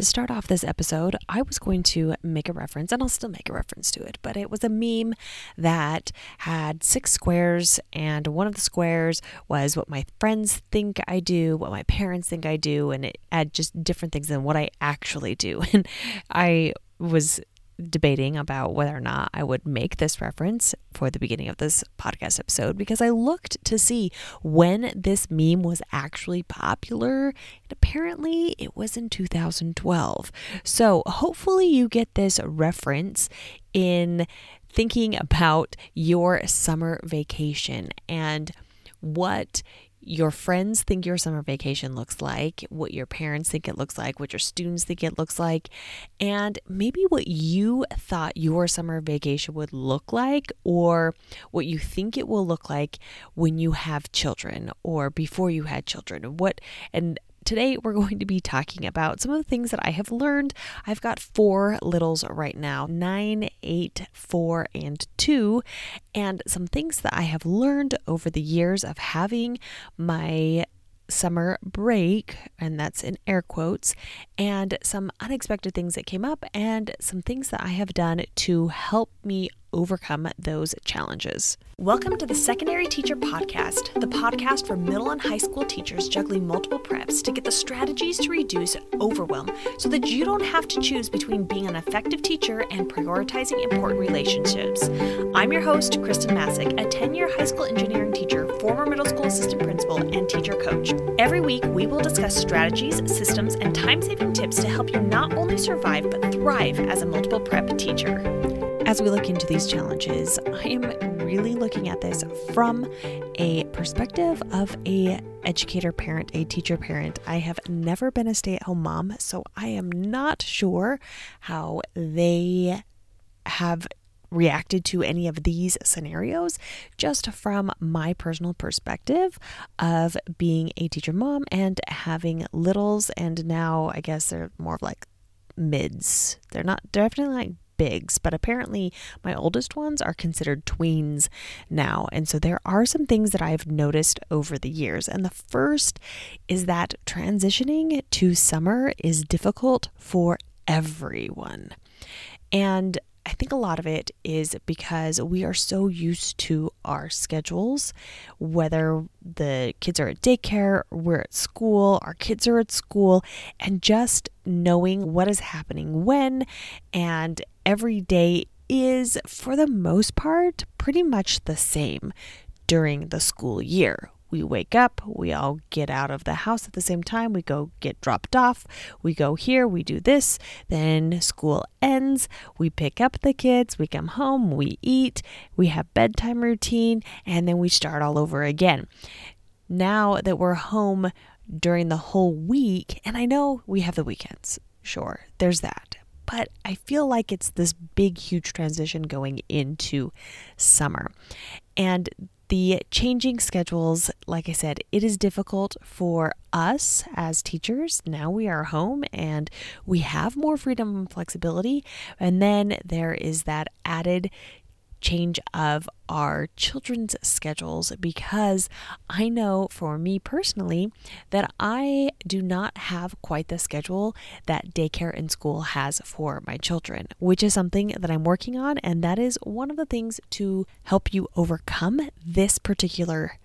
To start off this episode, I was going to make a reference, and I'll still make a reference to it, but it was a meme that had six squares, and one of the squares was what my friends think I do, what my parents think I do, and it had just different things than what I actually do. And I was debating about whether or not I would make this reference for the beginning of this podcast episode because I looked to see when this meme was actually popular. And apparently, it was in 2012. So, hopefully, you get this reference in thinking about your summer vacation and what your friends think your summer vacation looks like, what your parents think it looks like, what your students think it looks like, and maybe what you thought your summer vacation would look like, or what you think it will look like when you have children or before you had children. What and today we're going to be talking about some of the things that I have learned. I've got four littles right now nine, eight, four, and two, and some things that I have learned over the years of having my summer break, and that's in air quotes, and some unexpected things that came up, and some things that I have done to help me overcome those challenges. Welcome to the Secondary Teacher Podcast, the podcast for middle and high school teachers juggling multiple preps to get the strategies to reduce overwhelm so that you don't have to choose between being an effective teacher and prioritizing important relationships. I'm your host, Khristen Massic, a 10 year high school engineering teacher, former middle school assistant coach. Every week, we will discuss strategies, systems, and time saving tips to help you not only survive but thrive as a multiple prep teacher. As we look into these challenges, I am really looking at this from a perspective of a educator parent, a teacher parent. I have never been a stay-at-home mom, so I am not sure how they have reacted to any of these scenarios just from my personal perspective of being a teacher mom and having littles and now I guess they're more of like mids. They're not definitely like bigs, but apparently my oldest ones are considered tweens now. And so there are some things that I've noticed over the years. And the first is that transitioning to summer is difficult for everyone. And I think a lot of it is because we are so used to our schedules, whether the kids are at daycare, we're at school, our kids are at school, and just knowing what is happening when and every day is, for the most part, pretty much the same during the school year we wake up, we all get out of the house at the same time, we go get dropped off, we go here, we do this, then school ends, we pick up the kids, we come home, we eat, we have bedtime routine, and then we start all over again. Now that we're home during the whole week, and I know we have the weekends, sure, there's that. But I feel like it's this big, huge transition going into summer. And the changing schedules, like I said, it is difficult for us as teachers. Now we are home and we have more freedom and flexibility. And then there is that added change of our children's schedules because I know for me personally that I do not have quite the schedule that daycare and school has for my children, which is something that I'm working on. And that is one of the things to help you overcome this particular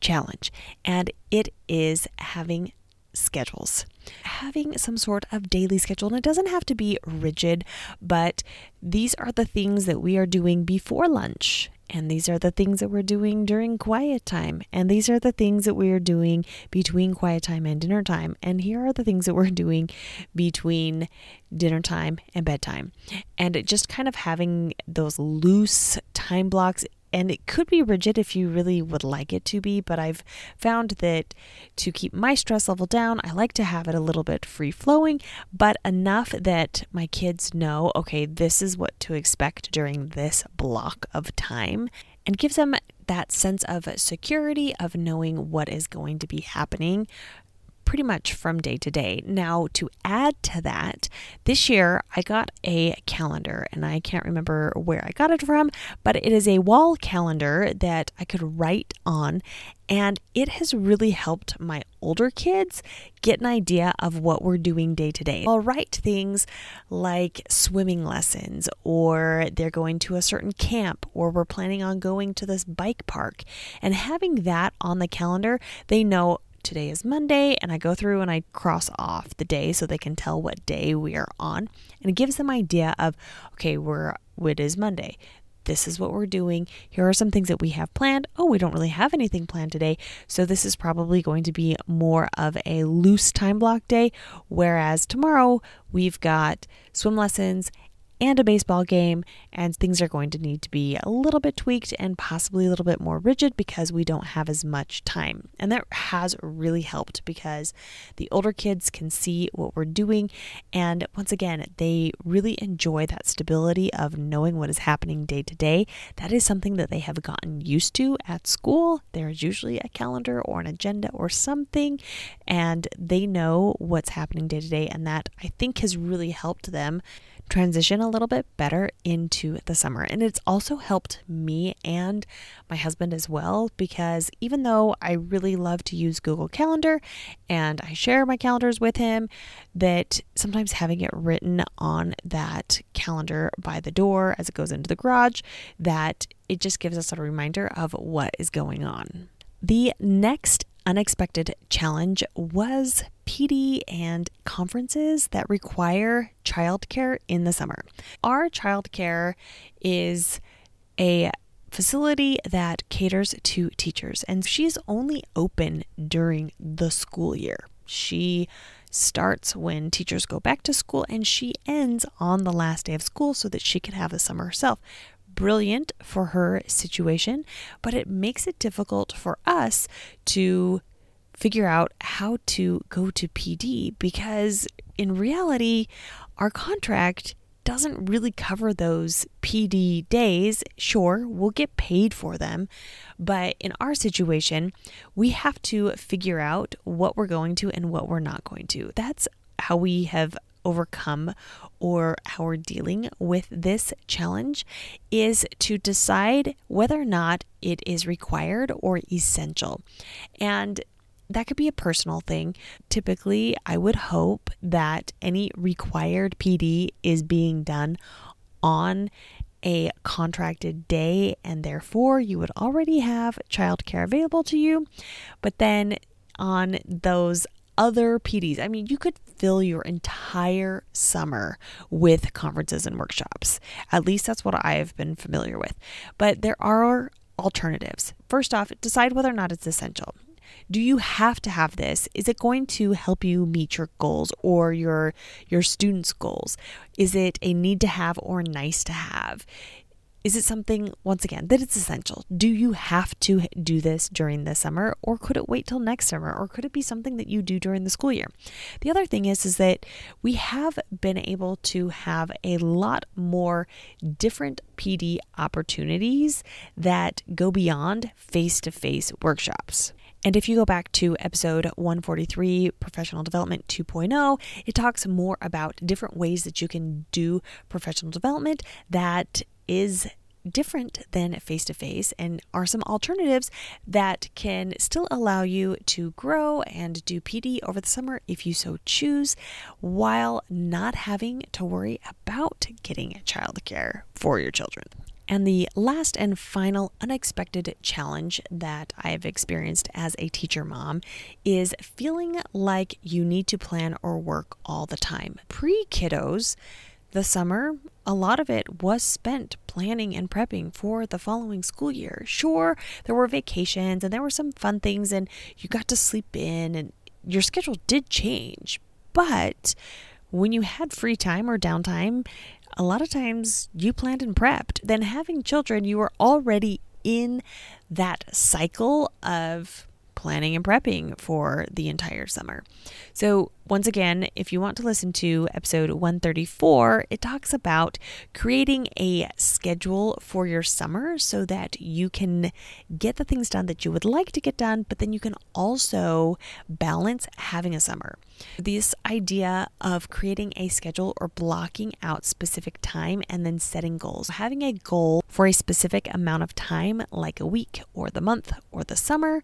challenge. And it is having schedules. Having some sort of daily schedule, and it doesn't have to be rigid, but these are the things that we are doing before lunch. And these are the things that we're doing during quiet time. And these are the things that we are doing between quiet time and dinner time. And here are the things that we're doing between dinner time and bedtime. And just kind of having those loose time blocks and it could be rigid if you really would like it to be, but I've found that to keep my stress level down, I like to have it a little bit free flowing, but enough that my kids know, okay, this is what to expect during this block of time and gives them that sense of security of knowing what is going to be happening pretty much from day to day. Now, to add to that, this year I got a calendar and I can't remember where I got it from, but it is a wall calendar that I could write on and it has really helped my older kids get an idea of what we're doing day to day. I'll write things like swimming lessons, or they're going to a certain camp, or we're planning on going to this bike park. And having that on the calendar, they know today is Monday, and I go through and I cross off the day so they can tell what day we are on. And it gives them idea of, okay, we're it is Monday this is what we're doing. Here are some things that we have planned. Oh, we don't really have anything planned today. So this is probably going to be more of a loose time block day. Whereas tomorrow we've got swim lessons and a baseball game, and things are going to need to be a little bit tweaked and possibly a little bit more rigid because we don't have as much time. And that has really helped because the older kids can see what we're doing, and once again, they really enjoy that stability of knowing what is happening day to day. That is something that they have gotten used to at school. There is usually a calendar or an agenda or something, and they know what's happening day to day, and that I think has really helped them transition a little bit better into the summer. And it's also helped me and my husband as well because even though I really love to use Google Calendar and I share my calendars with him, that sometimes having it written on that calendar by the door as it goes into the garage, that it just gives us a reminder of what is going on. The next unexpected challenge was PD and conferences that require childcare in the summer. Our childcare is a facility that caters to teachers, and she's only open during the school year. She starts when teachers go back to school and she ends on the last day of school so that she can have the summer herself brilliant for her situation, but it makes it difficult for us to figure out how to go to PD because in reality, our contract doesn't really cover those PD days. Sure, we'll get paid for them, but in our situation, we have to figure out what we're going to and what we're not going to. That's how we have overcome or how we're dealing with this challenge is to decide whether or not it is required or essential. And that could be a personal thing. Typically, I would hope that any required PD is being done on a contracted day, and therefore you would already have childcare available to you. But then on those other PDs. I mean, you could fill your entire summer with conferences and workshops. At least that's what I have been familiar with. But there are alternatives. First off, decide whether or not it's essential. Do you have to have this? Is it going to help you meet your goals or your your students' goals? Is it a need to have or nice to have? Is it something, once again, that it's essential? Do you have to do this during the summer or could it wait till next summer or could it be something that you do during the school year? The other thing is, is that we have been able to have a lot more different PD opportunities that go beyond face to face workshops. And if you go back to episode 143, Professional Development 2.0, it talks more about different ways that you can do professional development that is different than face to face and are some alternatives that can still allow you to grow and do PD over the summer if you so choose, while not having to worry about getting childcare for your children. And the last and final unexpected challenge that I've experienced as a teacher mom is feeling like you need to plan or work all the time. Pre kiddos, the summer, a lot of it was spent planning and prepping for the following school year. Sure, there were vacations and there were some fun things, and you got to sleep in, and your schedule did change. But when you had free time or downtime, a lot of times you planned and prepped. Then having children, you were already in that cycle of planning and prepping for the entire summer. So once again, if you want to listen to episode 134, it talks about creating a schedule for your summer so that you can get the things done that you would like to get done, but then you can also balance having a summer. This idea of creating a schedule or blocking out specific time and then setting goals. Having a goal for a specific amount of time, like a week or the month or the summer,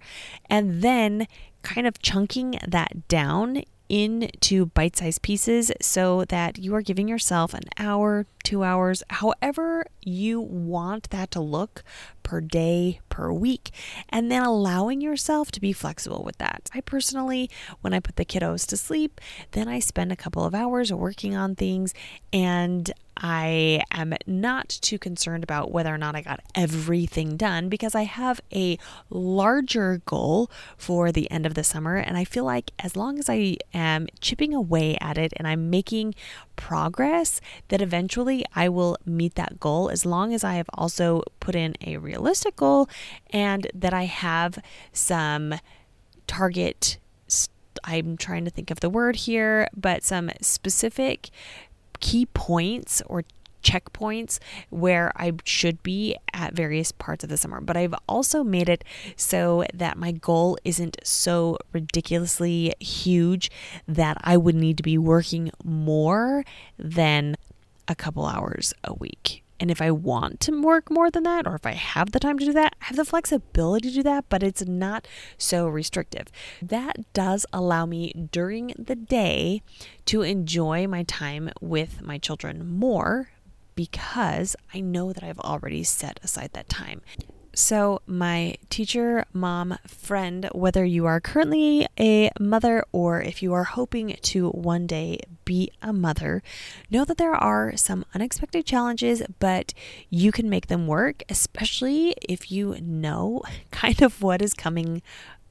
and then kind of chunking that down into bite sized pieces so that you are giving yourself an hour, two hours, however you want that to look per day, per week, and then allowing yourself to be flexible with that. I personally, when I put the kiddos to sleep, then I spend a couple of hours working on things and I am not too concerned about whether or not I got everything done because I have a larger goal for the end of the summer. And I feel like as long as I am chipping away at it and I'm making progress, that eventually I will meet that goal as long as I have also put in a realistic goal and that I have some target. I'm trying to think of the word here, but some specific key points or checkpoints where I should be at various parts of the summer. But I've also made it so that my goal isn't so ridiculously huge that I would need to be working more than a couple hours a week. And if I want to work more than that, or if I have the time to do that, I have the flexibility to do that, but it's not so restrictive. That does allow me during the day to enjoy my time with my children more because I know that I've already set aside that time. So, my teacher, mom, friend, whether you are currently a mother or if you are hoping to one day be a mother, know that there are some unexpected challenges, but you can make them work, especially if you know kind of what is coming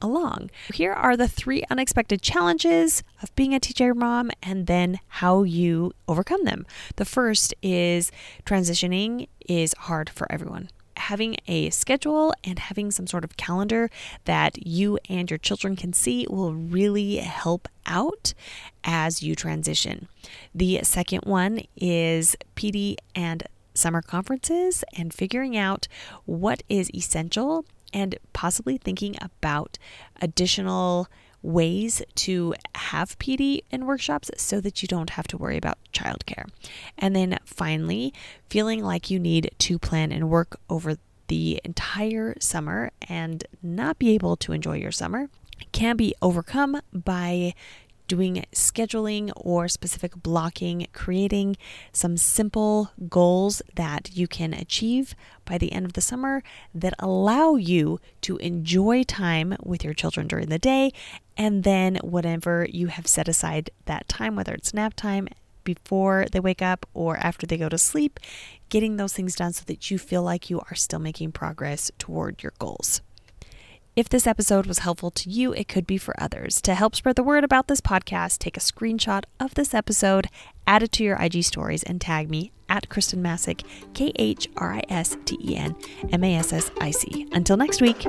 along. Here are the three unexpected challenges of being a teacher mom and then how you overcome them. The first is transitioning is hard for everyone having a schedule and having some sort of calendar that you and your children can see will really help out as you transition. The second one is PD and summer conferences and figuring out what is essential and possibly thinking about additional ways to have PD in workshops so that you don't have to worry about childcare. And then finally, feeling like you need to plan and work over the entire summer and not be able to enjoy your summer can be overcome by doing scheduling or specific blocking, creating some simple goals that you can achieve by the end of the summer that allow you to enjoy time with your children during the day. And then, whatever you have set aside that time, whether it's nap time, before they wake up or after they go to sleep, getting those things done so that you feel like you are still making progress toward your goals. If this episode was helpful to you, it could be for others. To help spread the word about this podcast, take a screenshot of this episode, add it to your IG stories, and tag me at Khristen Massic, K H R I S T E N M A S S I C. Until next week.